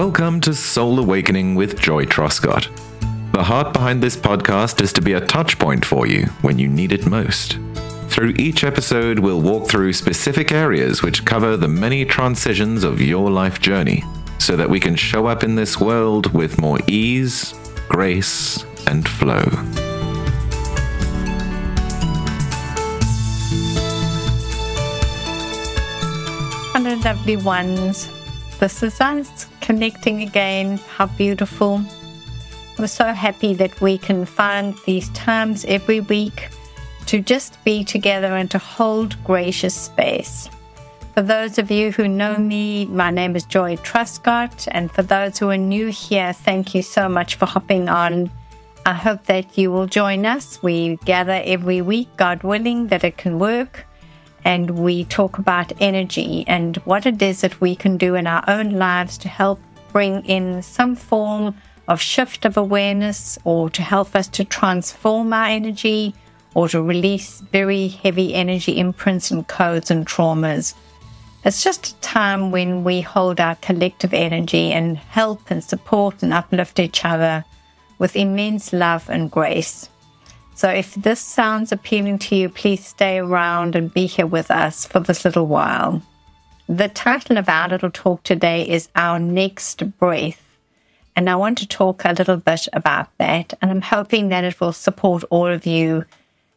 Welcome to Soul Awakening with Joy Truscott. The heart behind this podcast is to be a touch point for you when you need it most. Through each episode, we'll walk through specific areas which cover the many transitions of your life journey so that we can show up in this world with more ease, grace, and flow. Hello, lovely ones. This is us connecting again. How beautiful. We're so happy that we can find these times every week to just be together and to hold gracious space. For those of you who know me, my name is Joy Truscott, and for those who are new here, thank you so much for hopping on. I hope that you will join us. We gather every week, God willing, that it can work and we talk about energy and what it is that we can do in our own lives to help bring in some form of shift of awareness or to help us to transform our energy or to release very heavy energy imprints and codes and traumas. It's just a time when we hold our collective energy and help and support and uplift each other with immense love and grace. So if this sounds appealing to you, please stay around and be here with us for this little while. The title of our little talk today is Our Next Breath. And I want to talk a little bit about that. And I'm hoping that it will support all of you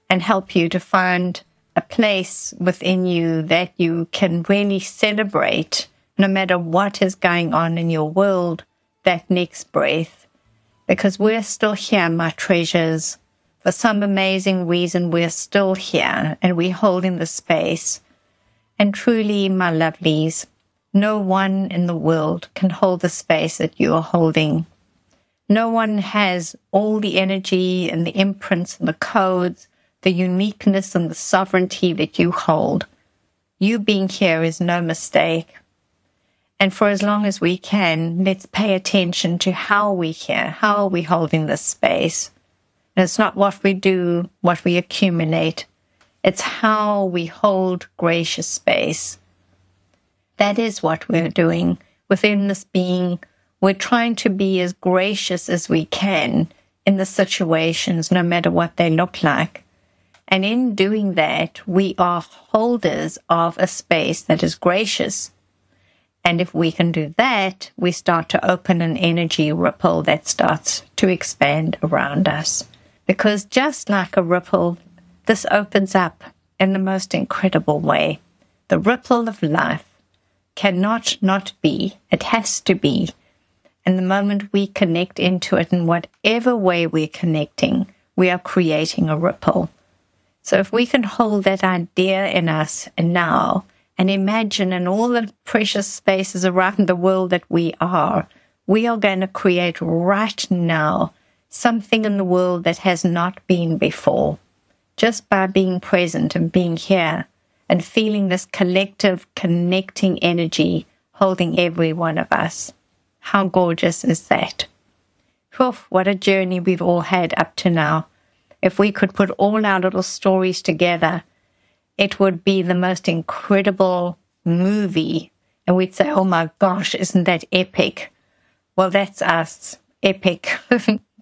and help you to find a place within you that you can really celebrate, no matter what is going on in your world, that next breath. Because we're still here, my treasures for some amazing reason, we're still here and we're holding the space. And truly, my lovelies, no one in the world can hold the space that you are holding. No one has all the energy and the imprints and the codes, the uniqueness and the sovereignty that you hold. You being here is no mistake. And for as long as we can, let's pay attention to how we here, how are we holding this space? And it's not what we do, what we accumulate. It's how we hold gracious space. That is what we're doing within this being. We're trying to be as gracious as we can in the situations, no matter what they look like. And in doing that, we are holders of a space that is gracious. And if we can do that, we start to open an energy ripple that starts to expand around us. Because just like a ripple, this opens up in the most incredible way. The ripple of life cannot not be, it has to be. And the moment we connect into it in whatever way we're connecting, we are creating a ripple. So if we can hold that idea in us and now and imagine in all the precious spaces around the world that we are, we are going to create right now something in the world that has not been before. Just by being present and being here and feeling this collective connecting energy holding every one of us. How gorgeous is that? Oof, what a journey we've all had up to now. If we could put all our little stories together, it would be the most incredible movie. And we'd say, oh my gosh, isn't that epic? Well, that's us. Epic.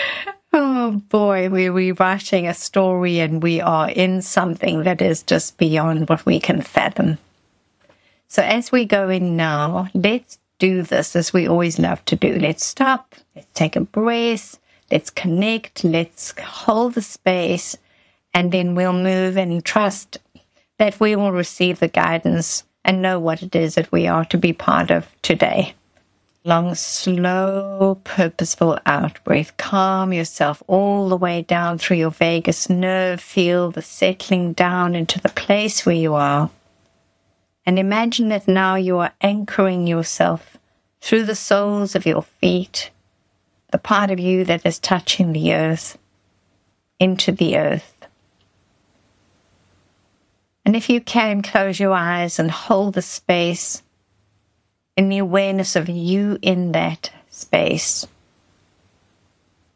oh boy, we're rewriting a story and we are in something that is just beyond what we can fathom. So as we go in now, let's do this as we always love to do. Let's stop, let's take a breath, let's connect, let's hold the space, and then we'll move and trust that we will receive the guidance and know what it is that we are to be part of today. Long, slow, purposeful out breath. Calm yourself all the way down through your vagus nerve. Feel the settling down into the place where you are. And imagine that now you are anchoring yourself through the soles of your feet, the part of you that is touching the earth, into the earth. And if you can, close your eyes and hold the space in the awareness of you in that space.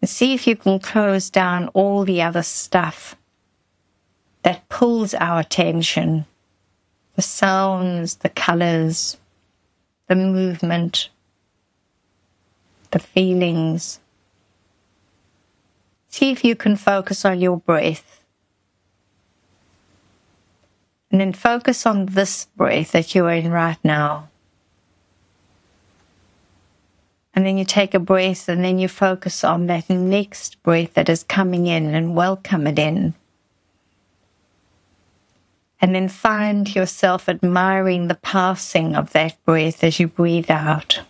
And see if you can close down all the other stuff that pulls our attention the sounds, the colors, the movement, the feelings. See if you can focus on your breath. And then focus on this breath that you're in right now. And then you take a breath and then you focus on that next breath that is coming in and welcome it in. And then find yourself admiring the passing of that breath as you breathe out.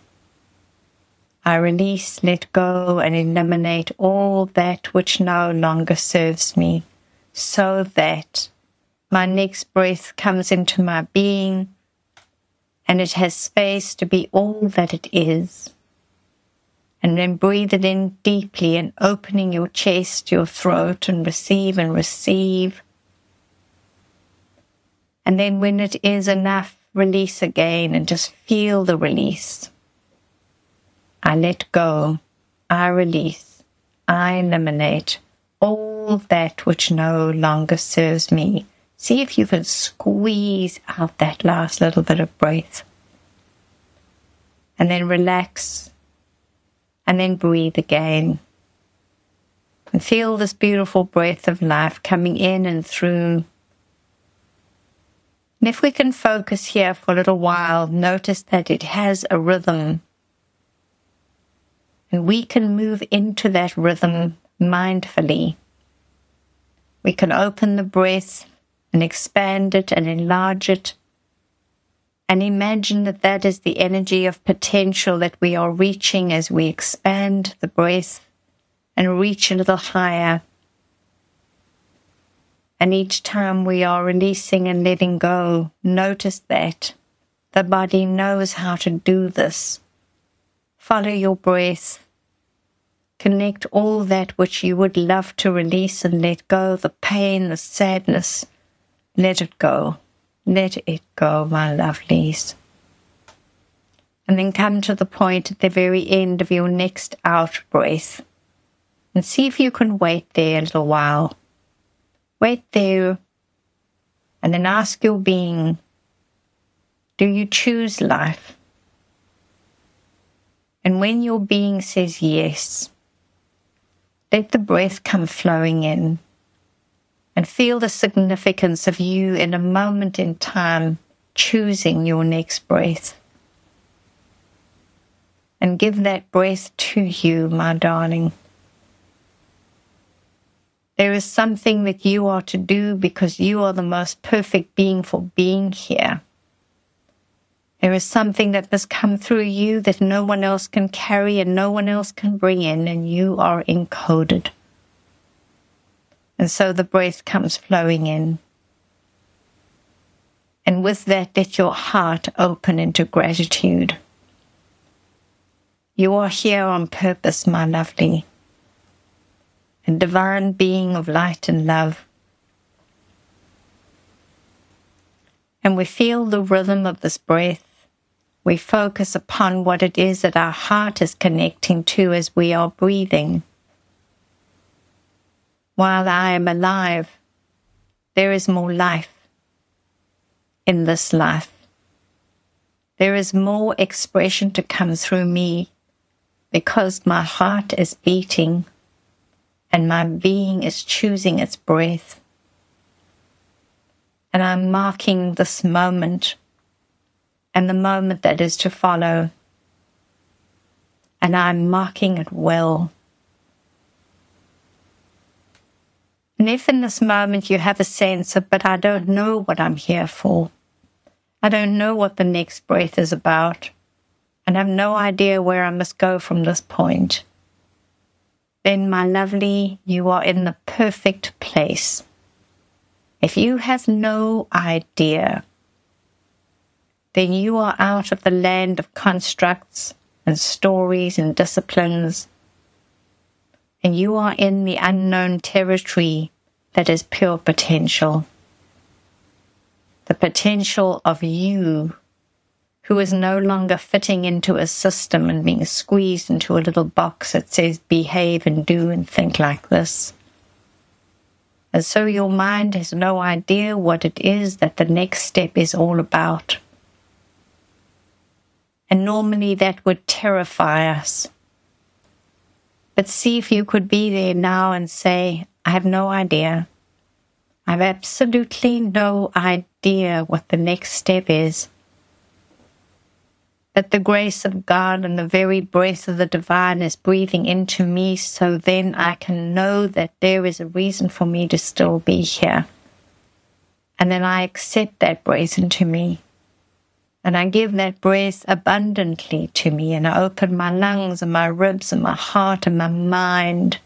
I release, let go, and eliminate all that which no longer serves me, so that my next breath comes into my being and it has space to be all that it is. And then breathe it in deeply and opening your chest, your throat, and receive and receive. And then when it is enough, release again and just feel the release. I let go, I release, I eliminate all that which no longer serves me. See if you can squeeze out that last little bit of breath. And then relax. And then breathe again. And feel this beautiful breath of life coming in and through. And if we can focus here for a little while, notice that it has a rhythm and we can move into that rhythm mindfully. We can open the breath and expand it and enlarge it and imagine that that is the energy of potential that we are reaching as we expand the breath and reach a little higher. And each time we are releasing and letting go, notice that the body knows how to do this Follow your breath. Connect all that which you would love to release and let go the pain, the sadness. Let it go. Let it go, my lovelies. And then come to the point at the very end of your next out breath and see if you can wait there a little while. Wait there and then ask your being Do you choose life? And when your being says yes, let the breath come flowing in and feel the significance of you in a moment in time choosing your next breath. And give that breath to you, my darling. There is something that you are to do because you are the most perfect being for being here. There is something that must come through you that no one else can carry and no one else can bring in, and you are encoded. And so the breath comes flowing in. And with that, let your heart open into gratitude. You are here on purpose, my lovely, a divine being of light and love. And we feel the rhythm of this breath we focus upon what it is that our heart is connecting to as we are breathing. While I am alive, there is more life in this life. There is more expression to come through me because my heart is beating and my being is choosing its breath. And I'm marking this moment and the moment that is to follow. And I'm marking it well. And if in this moment you have a sense of, but I don't know what I'm here for, I don't know what the next breath is about, and I have no idea where I must go from this point, then, my lovely, you are in the perfect place. If you have no idea then you are out of the land of constructs and stories and disciplines, and you are in the unknown territory that is pure potential. The potential of you who is no longer fitting into a system and being squeezed into a little box that says behave and do and think like this. And so your mind has no idea what it is that the next step is all about. And normally that would terrify us But see if you could be there now and say, I have no idea. I have absolutely no idea what the next step is. That the grace of God and the very breath of the divine is breathing into me, so then I can know that there is a reason for me to still be here. And then I accept that breath into me. And I give that breath abundantly to me, and I open my lungs and my ribs and my heart and my mind.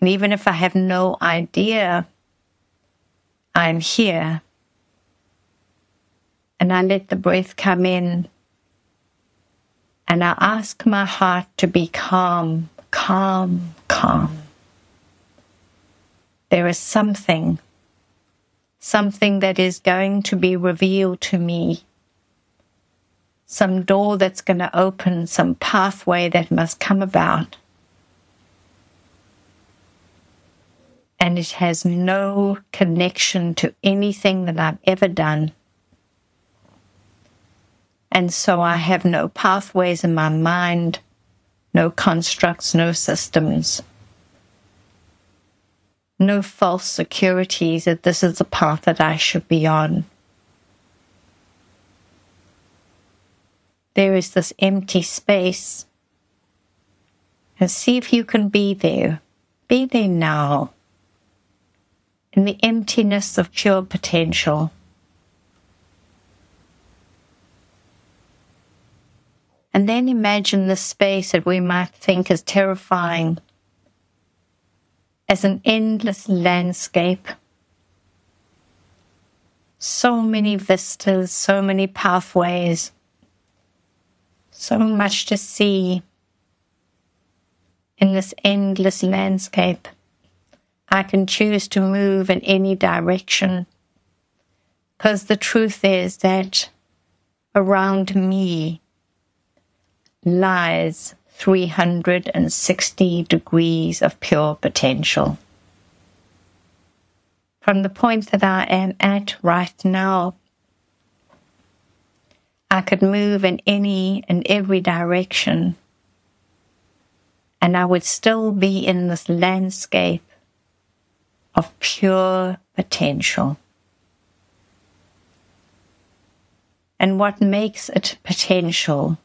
And even if I have no idea, I'm here. And I let the breath come in. And I ask my heart to be calm, calm, calm. There is something, something that is going to be revealed to me some door that's going to open, some pathway that must come about. And it has no connection to anything that I've ever done. And so I have no pathways in my mind, no constructs, no systems, no false securities that this is the path that I should be on. There is this empty space. And see if you can be there. Be there now. In the emptiness of pure potential. And then imagine the space that we might think is terrifying as an endless landscape. So many vistas, so many pathways, so much to see in this endless landscape. I can choose to move in any direction because the truth is that around me lies 360 degrees of pure potential. From the point that I am at right now, I could move in any and every direction, and I would still be in this landscape of pure potential. And what makes it potential,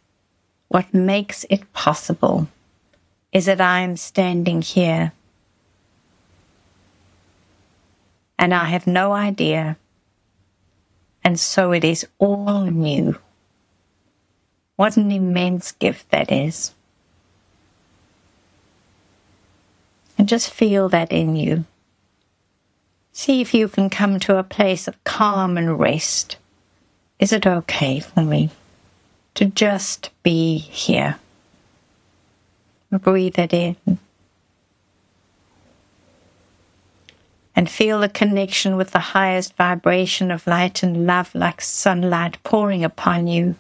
what makes it possible, is that I am standing here. And I have no idea. And so it is all new. What an immense gift that is. And just feel that in you. See if you can come to a place of calm and rest. Is it okay for me to just be here? Breathe it in. And feel the connection with the highest vibration of light and love like sunlight pouring upon you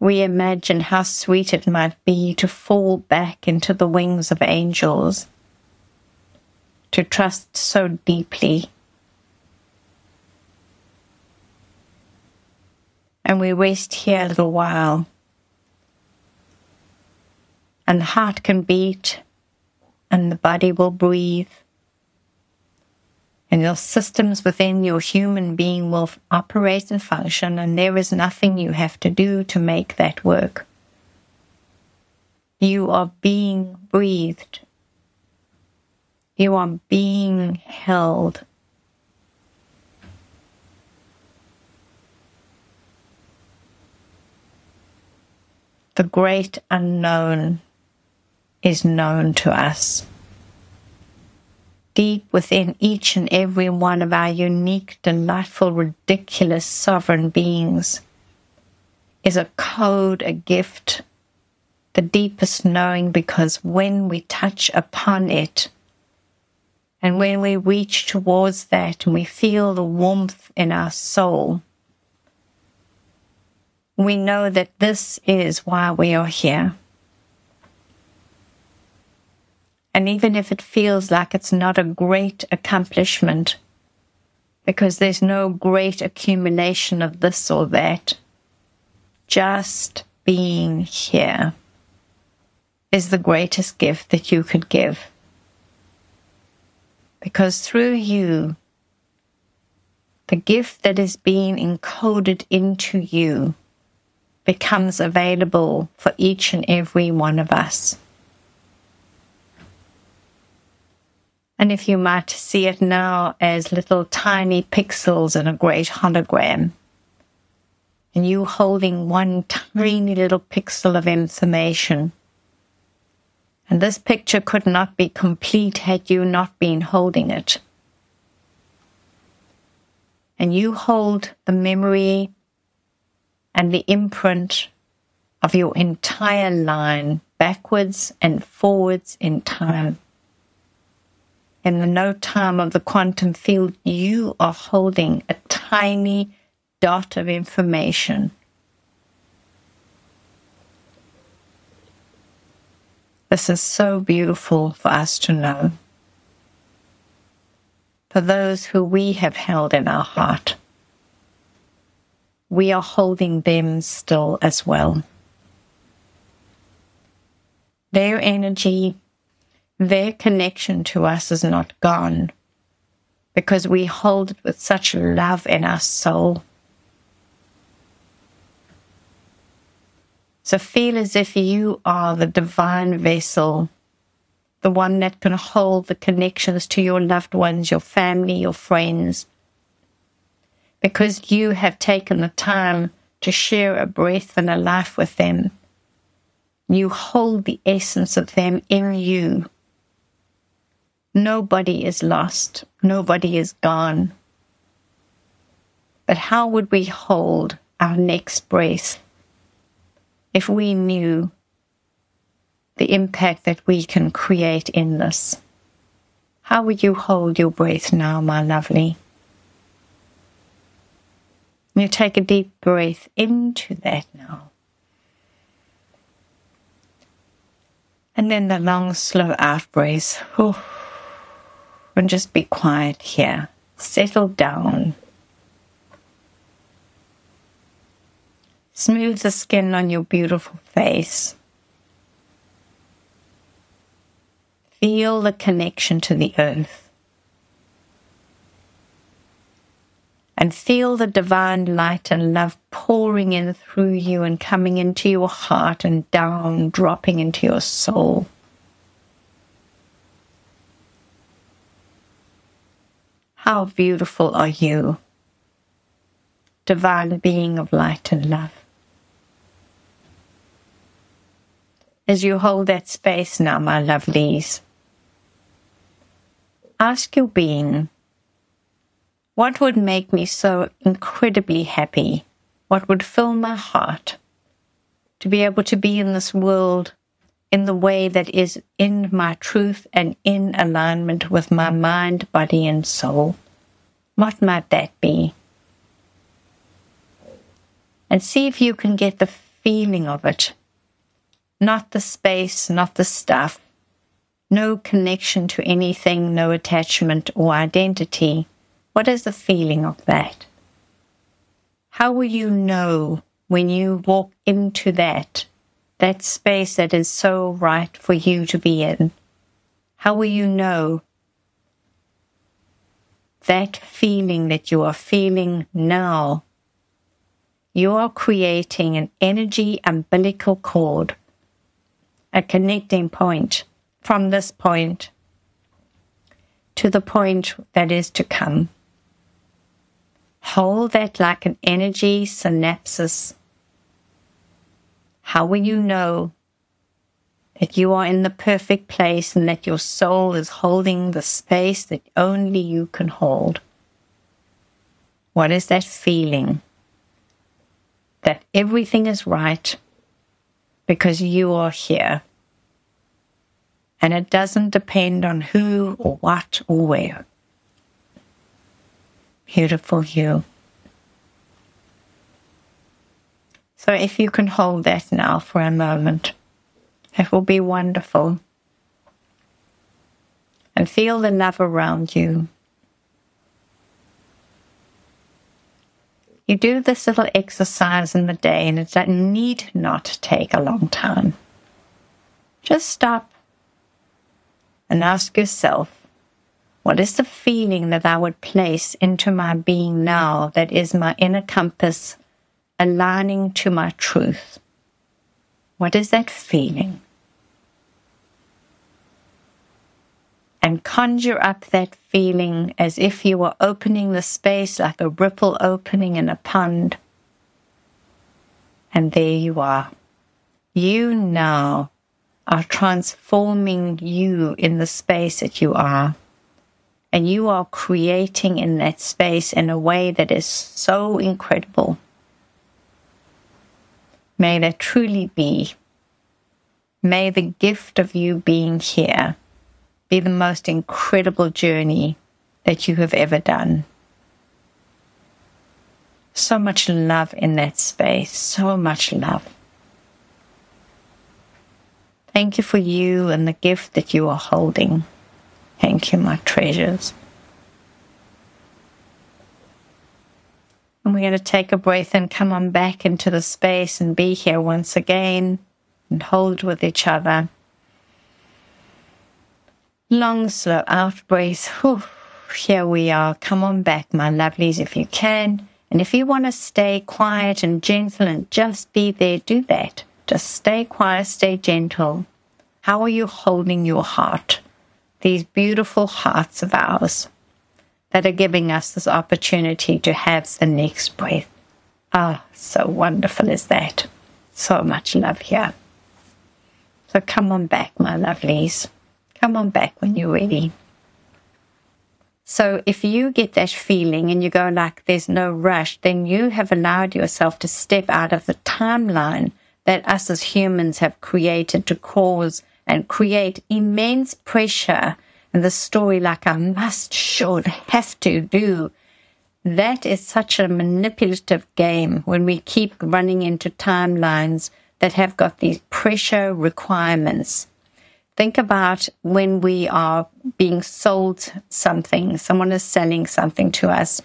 we imagine how sweet it might be to fall back into the wings of angels, to trust so deeply. And we rest here a little while. And the heart can beat, and the body will breathe and your systems within your human being will operate and function, and there is nothing you have to do to make that work. You are being breathed. You are being held. The great unknown is known to us deep within each and every one of our unique, delightful, ridiculous, sovereign beings is a code, a gift, the deepest knowing, because when we touch upon it, and when we reach towards that and we feel the warmth in our soul, we know that this is why we are here. And even if it feels like it's not a great accomplishment, because there's no great accumulation of this or that, just being here is the greatest gift that you could give. Because through you, the gift that is being encoded into you becomes available for each and every one of us. And if you might see it now as little tiny pixels in a great hologram, and you holding one tiny little pixel of information. And this picture could not be complete had you not been holding it. And you hold the memory and the imprint of your entire line backwards and forwards in time. In the no time of the quantum field, you are holding a tiny dot of information. This is so beautiful for us to know. For those who we have held in our heart, we are holding them still as well. Their energy, their connection to us is not gone because we hold it with such love in our soul. So feel as if you are the divine vessel, the one that can hold the connections to your loved ones, your family, your friends. Because you have taken the time to share a breath and a life with them. You hold the essence of them in you. Nobody is lost. Nobody is gone. But how would we hold our next breath? if we knew the impact that we can create in this. How would you hold your breath now, my lovely? You take a deep breath into that now. And then the long, slow out breath. Just be quiet here. Settle down. Smooth the skin on your beautiful face. Feel the connection to the earth. And feel the divine light and love pouring in through you and coming into your heart and down, dropping into your soul. How beautiful are you, divine being of light and love. as you hold that space now, my lovelies. Ask your being, what would make me so incredibly happy? What would fill my heart? To be able to be in this world in the way that is in my truth and in alignment with my mind, body, and soul. What might that be? And see if you can get the feeling of it not the space, not the stuff. No connection to anything, no attachment or identity. What is the feeling of that? How will you know when you walk into that, that space that is so right for you to be in? How will you know that feeling that you are feeling now? You are creating an energy umbilical cord a connecting point from this point to the point that is to come. Hold that like an energy synapses. How will you know that you are in the perfect place and that your soul is holding the space that only you can hold? What is that feeling? That everything is right because you are here. And it doesn't depend on who or what or where. Beautiful you. So if you can hold that now for a moment, it will be wonderful. And feel the love around you. You do this little exercise in the day, and it need not take a long time. Just stop and ask yourself what is the feeling that I would place into my being now that is my inner compass aligning to my truth? What is that feeling? And conjure up that feeling as if you were opening the space like a ripple opening in a pond. And there you are. You now are transforming you in the space that you are and you are creating in that space in a way that is so incredible. May there truly be. May the gift of you being here be the most incredible journey that you have ever done. So much love in that space, so much love. Thank you for you and the gift that you are holding. Thank you, my treasures. And we're going to take a breath and come on back into the space and be here once again and hold with each other. Long, slow out breath. Whew. Here we are. Come on back, my lovelies, if you can. And if you want to stay quiet and gentle and just be there, do that. Just stay quiet, stay gentle. How are you holding your heart? these beautiful hearts of ours that are giving us this opportunity to have the next breath. Ah, so wonderful is that. So much love here. So come on back, my lovelies. Come on back when you're ready. So if you get that feeling and you go like there's no rush, then you have allowed yourself to step out of the timeline that us as humans have created to cause and create immense pressure and the story like I must, should, have to do. That is such a manipulative game when we keep running into timelines that have got these pressure requirements. Think about when we are being sold something, someone is selling something to us,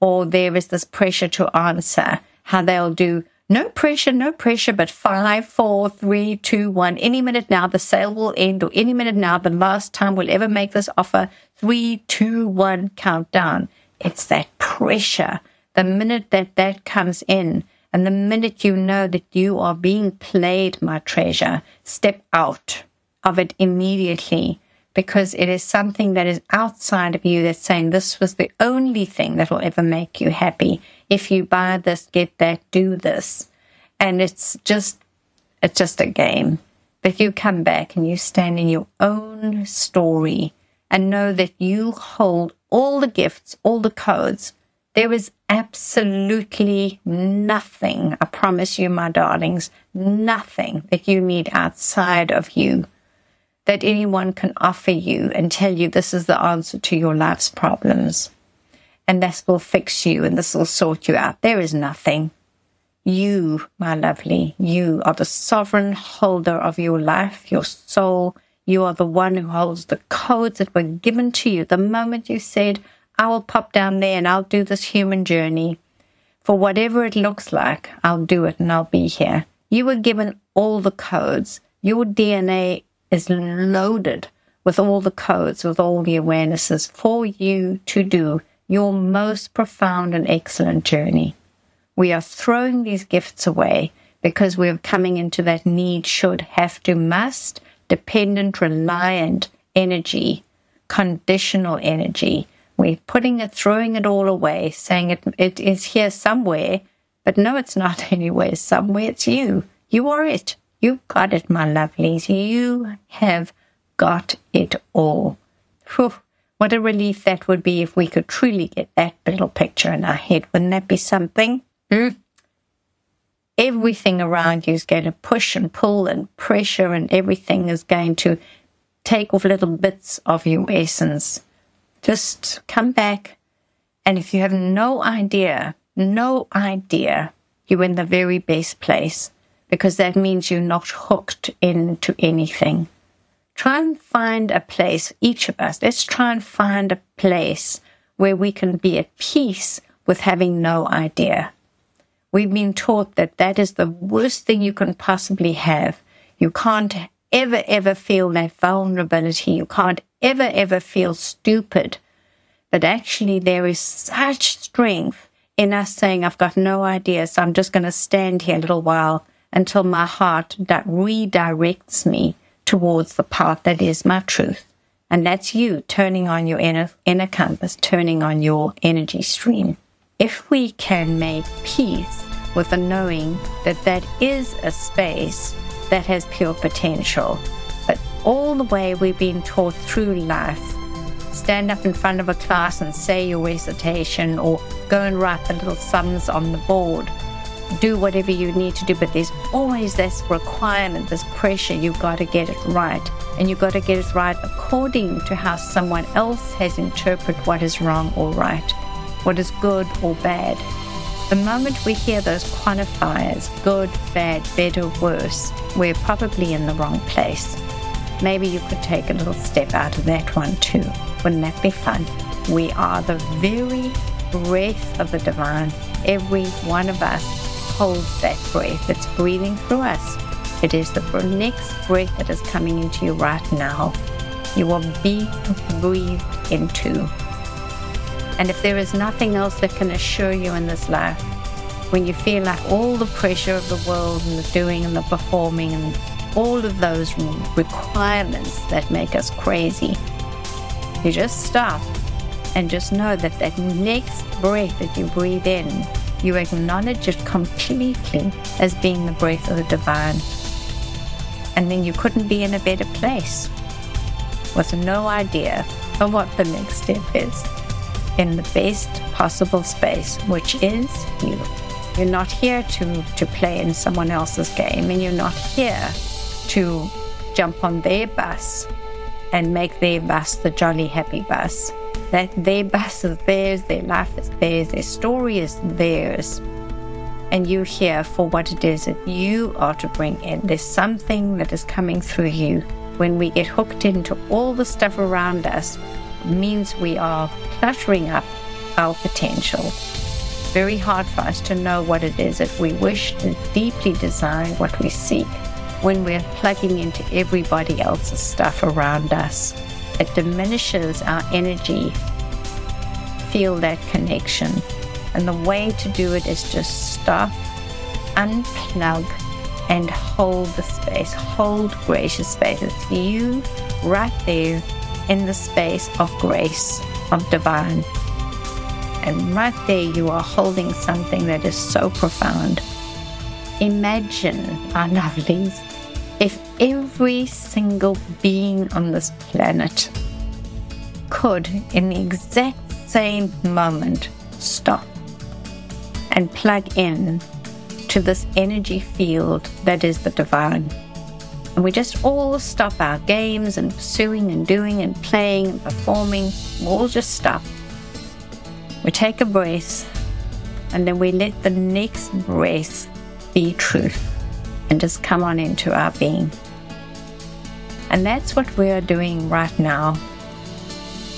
or there is this pressure to answer, how they'll do no pressure, no pressure, but five, four, three, two, one. Any minute now, the sale will end, or any minute now, the last time we'll ever make this offer. Three, two, one, countdown. It's that pressure. The minute that that comes in, and the minute you know that you are being played, my treasure, step out of it immediately because it is something that is outside of you that's saying this was the only thing that will ever make you happy. If you buy this, get that, do this. And it's just, it's just a game. But you come back and you stand in your own story and know that you hold all the gifts, all the codes. There is absolutely nothing, I promise you, my darlings, nothing that you need outside of you that anyone can offer you and tell you this is the answer to your life's problems. And this will fix you and this will sort you out. There is nothing. You, my lovely, you are the sovereign holder of your life, your soul. You are the one who holds the codes that were given to you the moment you said, I will pop down there and I'll do this human journey. For whatever it looks like, I'll do it and I'll be here. You were given all the codes. Your DNA is loaded with all the codes, with all the awarenesses for you to do your most profound and excellent journey. We are throwing these gifts away because we're coming into that need, should, have to, must, dependent, reliant energy, conditional energy. We're putting it, throwing it all away, saying it, it is here somewhere, but no, it's not anywhere somewhere. It's you. You are it. You've got it, my lovelies. You have got it all. Whew, what a relief that would be if we could truly get that little picture in our head. Wouldn't that be something? Mm. Everything around you is going to push and pull and pressure, and everything is going to take off little bits of your essence. Just come back, and if you have no idea, no idea, you're in the very best place because that means you're not hooked into anything. Try and find a place, each of us, let's try and find a place where we can be at peace with having no idea. We've been taught that that is the worst thing you can possibly have. You can't ever, ever feel that vulnerability. You can't ever, ever feel stupid. But actually, there is such strength in us saying, I've got no idea, so I'm just going to stand here a little while until my heart redirects me towards the path that is my truth. And that's you turning on your inner, inner compass, turning on your energy stream. If we can make peace with the knowing that that is a space that has pure potential, but all the way we've been taught through life, stand up in front of a class and say your recitation or go and write the little sums on the board do whatever you need to do, but there's always this requirement, this pressure. You've got to get it right. And you've got to get it right according to how someone else has interpreted what is wrong or right, what is good or bad. The moment we hear those quantifiers, good, bad, better, worse, we're probably in the wrong place. Maybe you could take a little step out of that one too. Wouldn't that be fun? We are the very breath of the divine. Every one of us holds that breath. It's breathing through us. It is the next breath that is coming into you right now. You will be breathed into. And if there is nothing else that can assure you in this life, when you feel like all the pressure of the world and the doing and the performing and all of those requirements that make us crazy, you just stop and just know that that next breath that you breathe in you acknowledge it completely as being the breath of the divine. And then you couldn't be in a better place with no idea of what the next step is in the best possible space, which is you. You're not here to, to play in someone else's game, and you're not here to jump on their bus and make their bus the jolly happy bus that their bus is theirs, their life is theirs, their story is theirs. And you're here for what it is that you are to bring in. There's something that is coming through you. When we get hooked into all the stuff around us, means we are cluttering up our potential. Very hard for us to know what it is that we wish to deeply desire, what we seek, when we're plugging into everybody else's stuff around us it diminishes our energy. Feel that connection. And the way to do it is just stop, unplug, and hold the space. Hold gracious space. It's you right there in the space of grace, of divine. And right there, you are holding something that is so profound. Imagine, our lovelies, if every single being on this planet could, in the exact same moment, stop and plug in to this energy field that is the divine. And we just all stop our games and pursuing and doing and playing and performing. We all just stop. We take a breath and then we let the next breath be truth and just come on into our being. And that's what we are doing right now.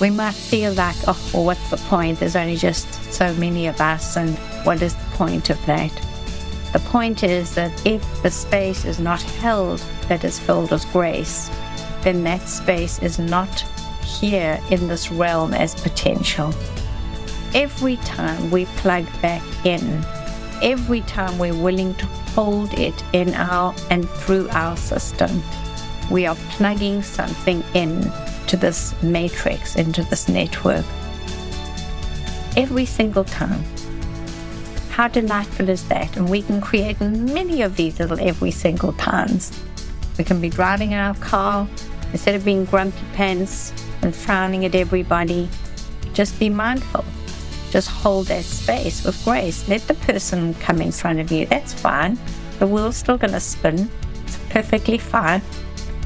We might feel like, oh, well, what's the point? There's only just so many of us, and what is the point of that? The point is that if the space is not held that is filled with grace, then that space is not here in this realm as potential. Every time we plug back in, every time we're willing to hold it in our and through our system. We are plugging something in to this matrix, into this network. Every single time. How delightful is that? And we can create many of these little every single times. We can be driving in our car, instead of being grumpy pants and frowning at everybody, just be mindful just hold that space with grace. Let the person come in front of you. That's fine. The wheel's still going to spin. It's perfectly fine.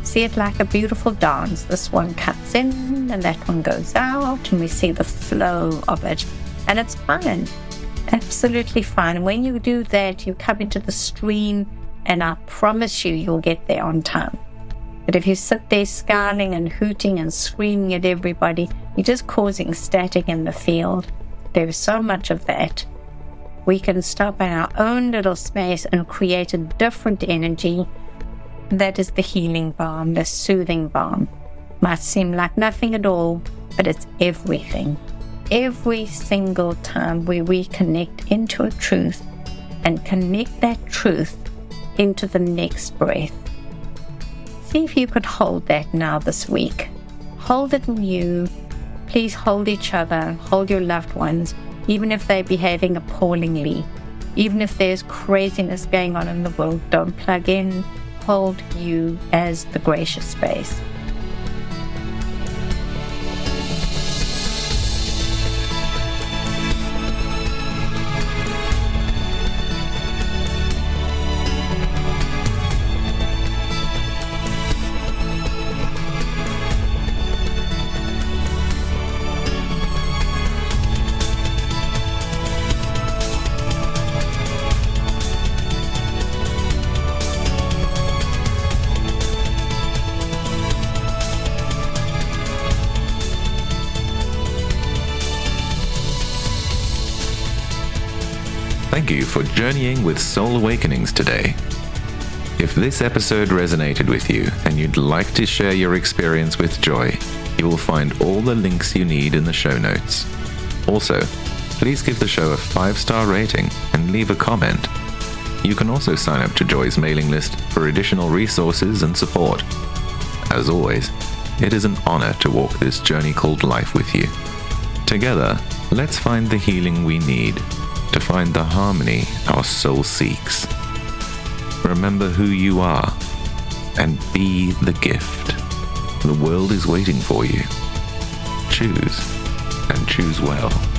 See it like a beautiful dance. This one cuts in and that one goes out, and we see the flow of it. And it's fine. Absolutely fine. When you do that, you come into the stream, and I promise you, you'll get there on time. But if you sit there scowling and hooting and screaming at everybody, you're just causing static in the field. There's so much of that. we can stop in our own little space and create a different energy. That is the healing balm, the soothing balm. Might seem like nothing at all, but it's everything. Every single time we reconnect into a truth and connect that truth into the next breath. See if you could hold that now this week. Hold it in you. Please hold each other, hold your loved ones, even if they're behaving appallingly. Even if there's craziness going on in the world, don't plug in. Hold you as the gracious space. Thank you for journeying with Soul Awakenings today. If this episode resonated with you and you'd like to share your experience with Joy, you will find all the links you need in the show notes. Also, please give the show a five star rating and leave a comment. You can also sign up to Joy's mailing list for additional resources and support. As always, it is an honor to walk this journey called life with you. Together, let's find the healing we need to find the harmony our soul seeks. Remember who you are and be the gift. The world is waiting for you. Choose and choose well.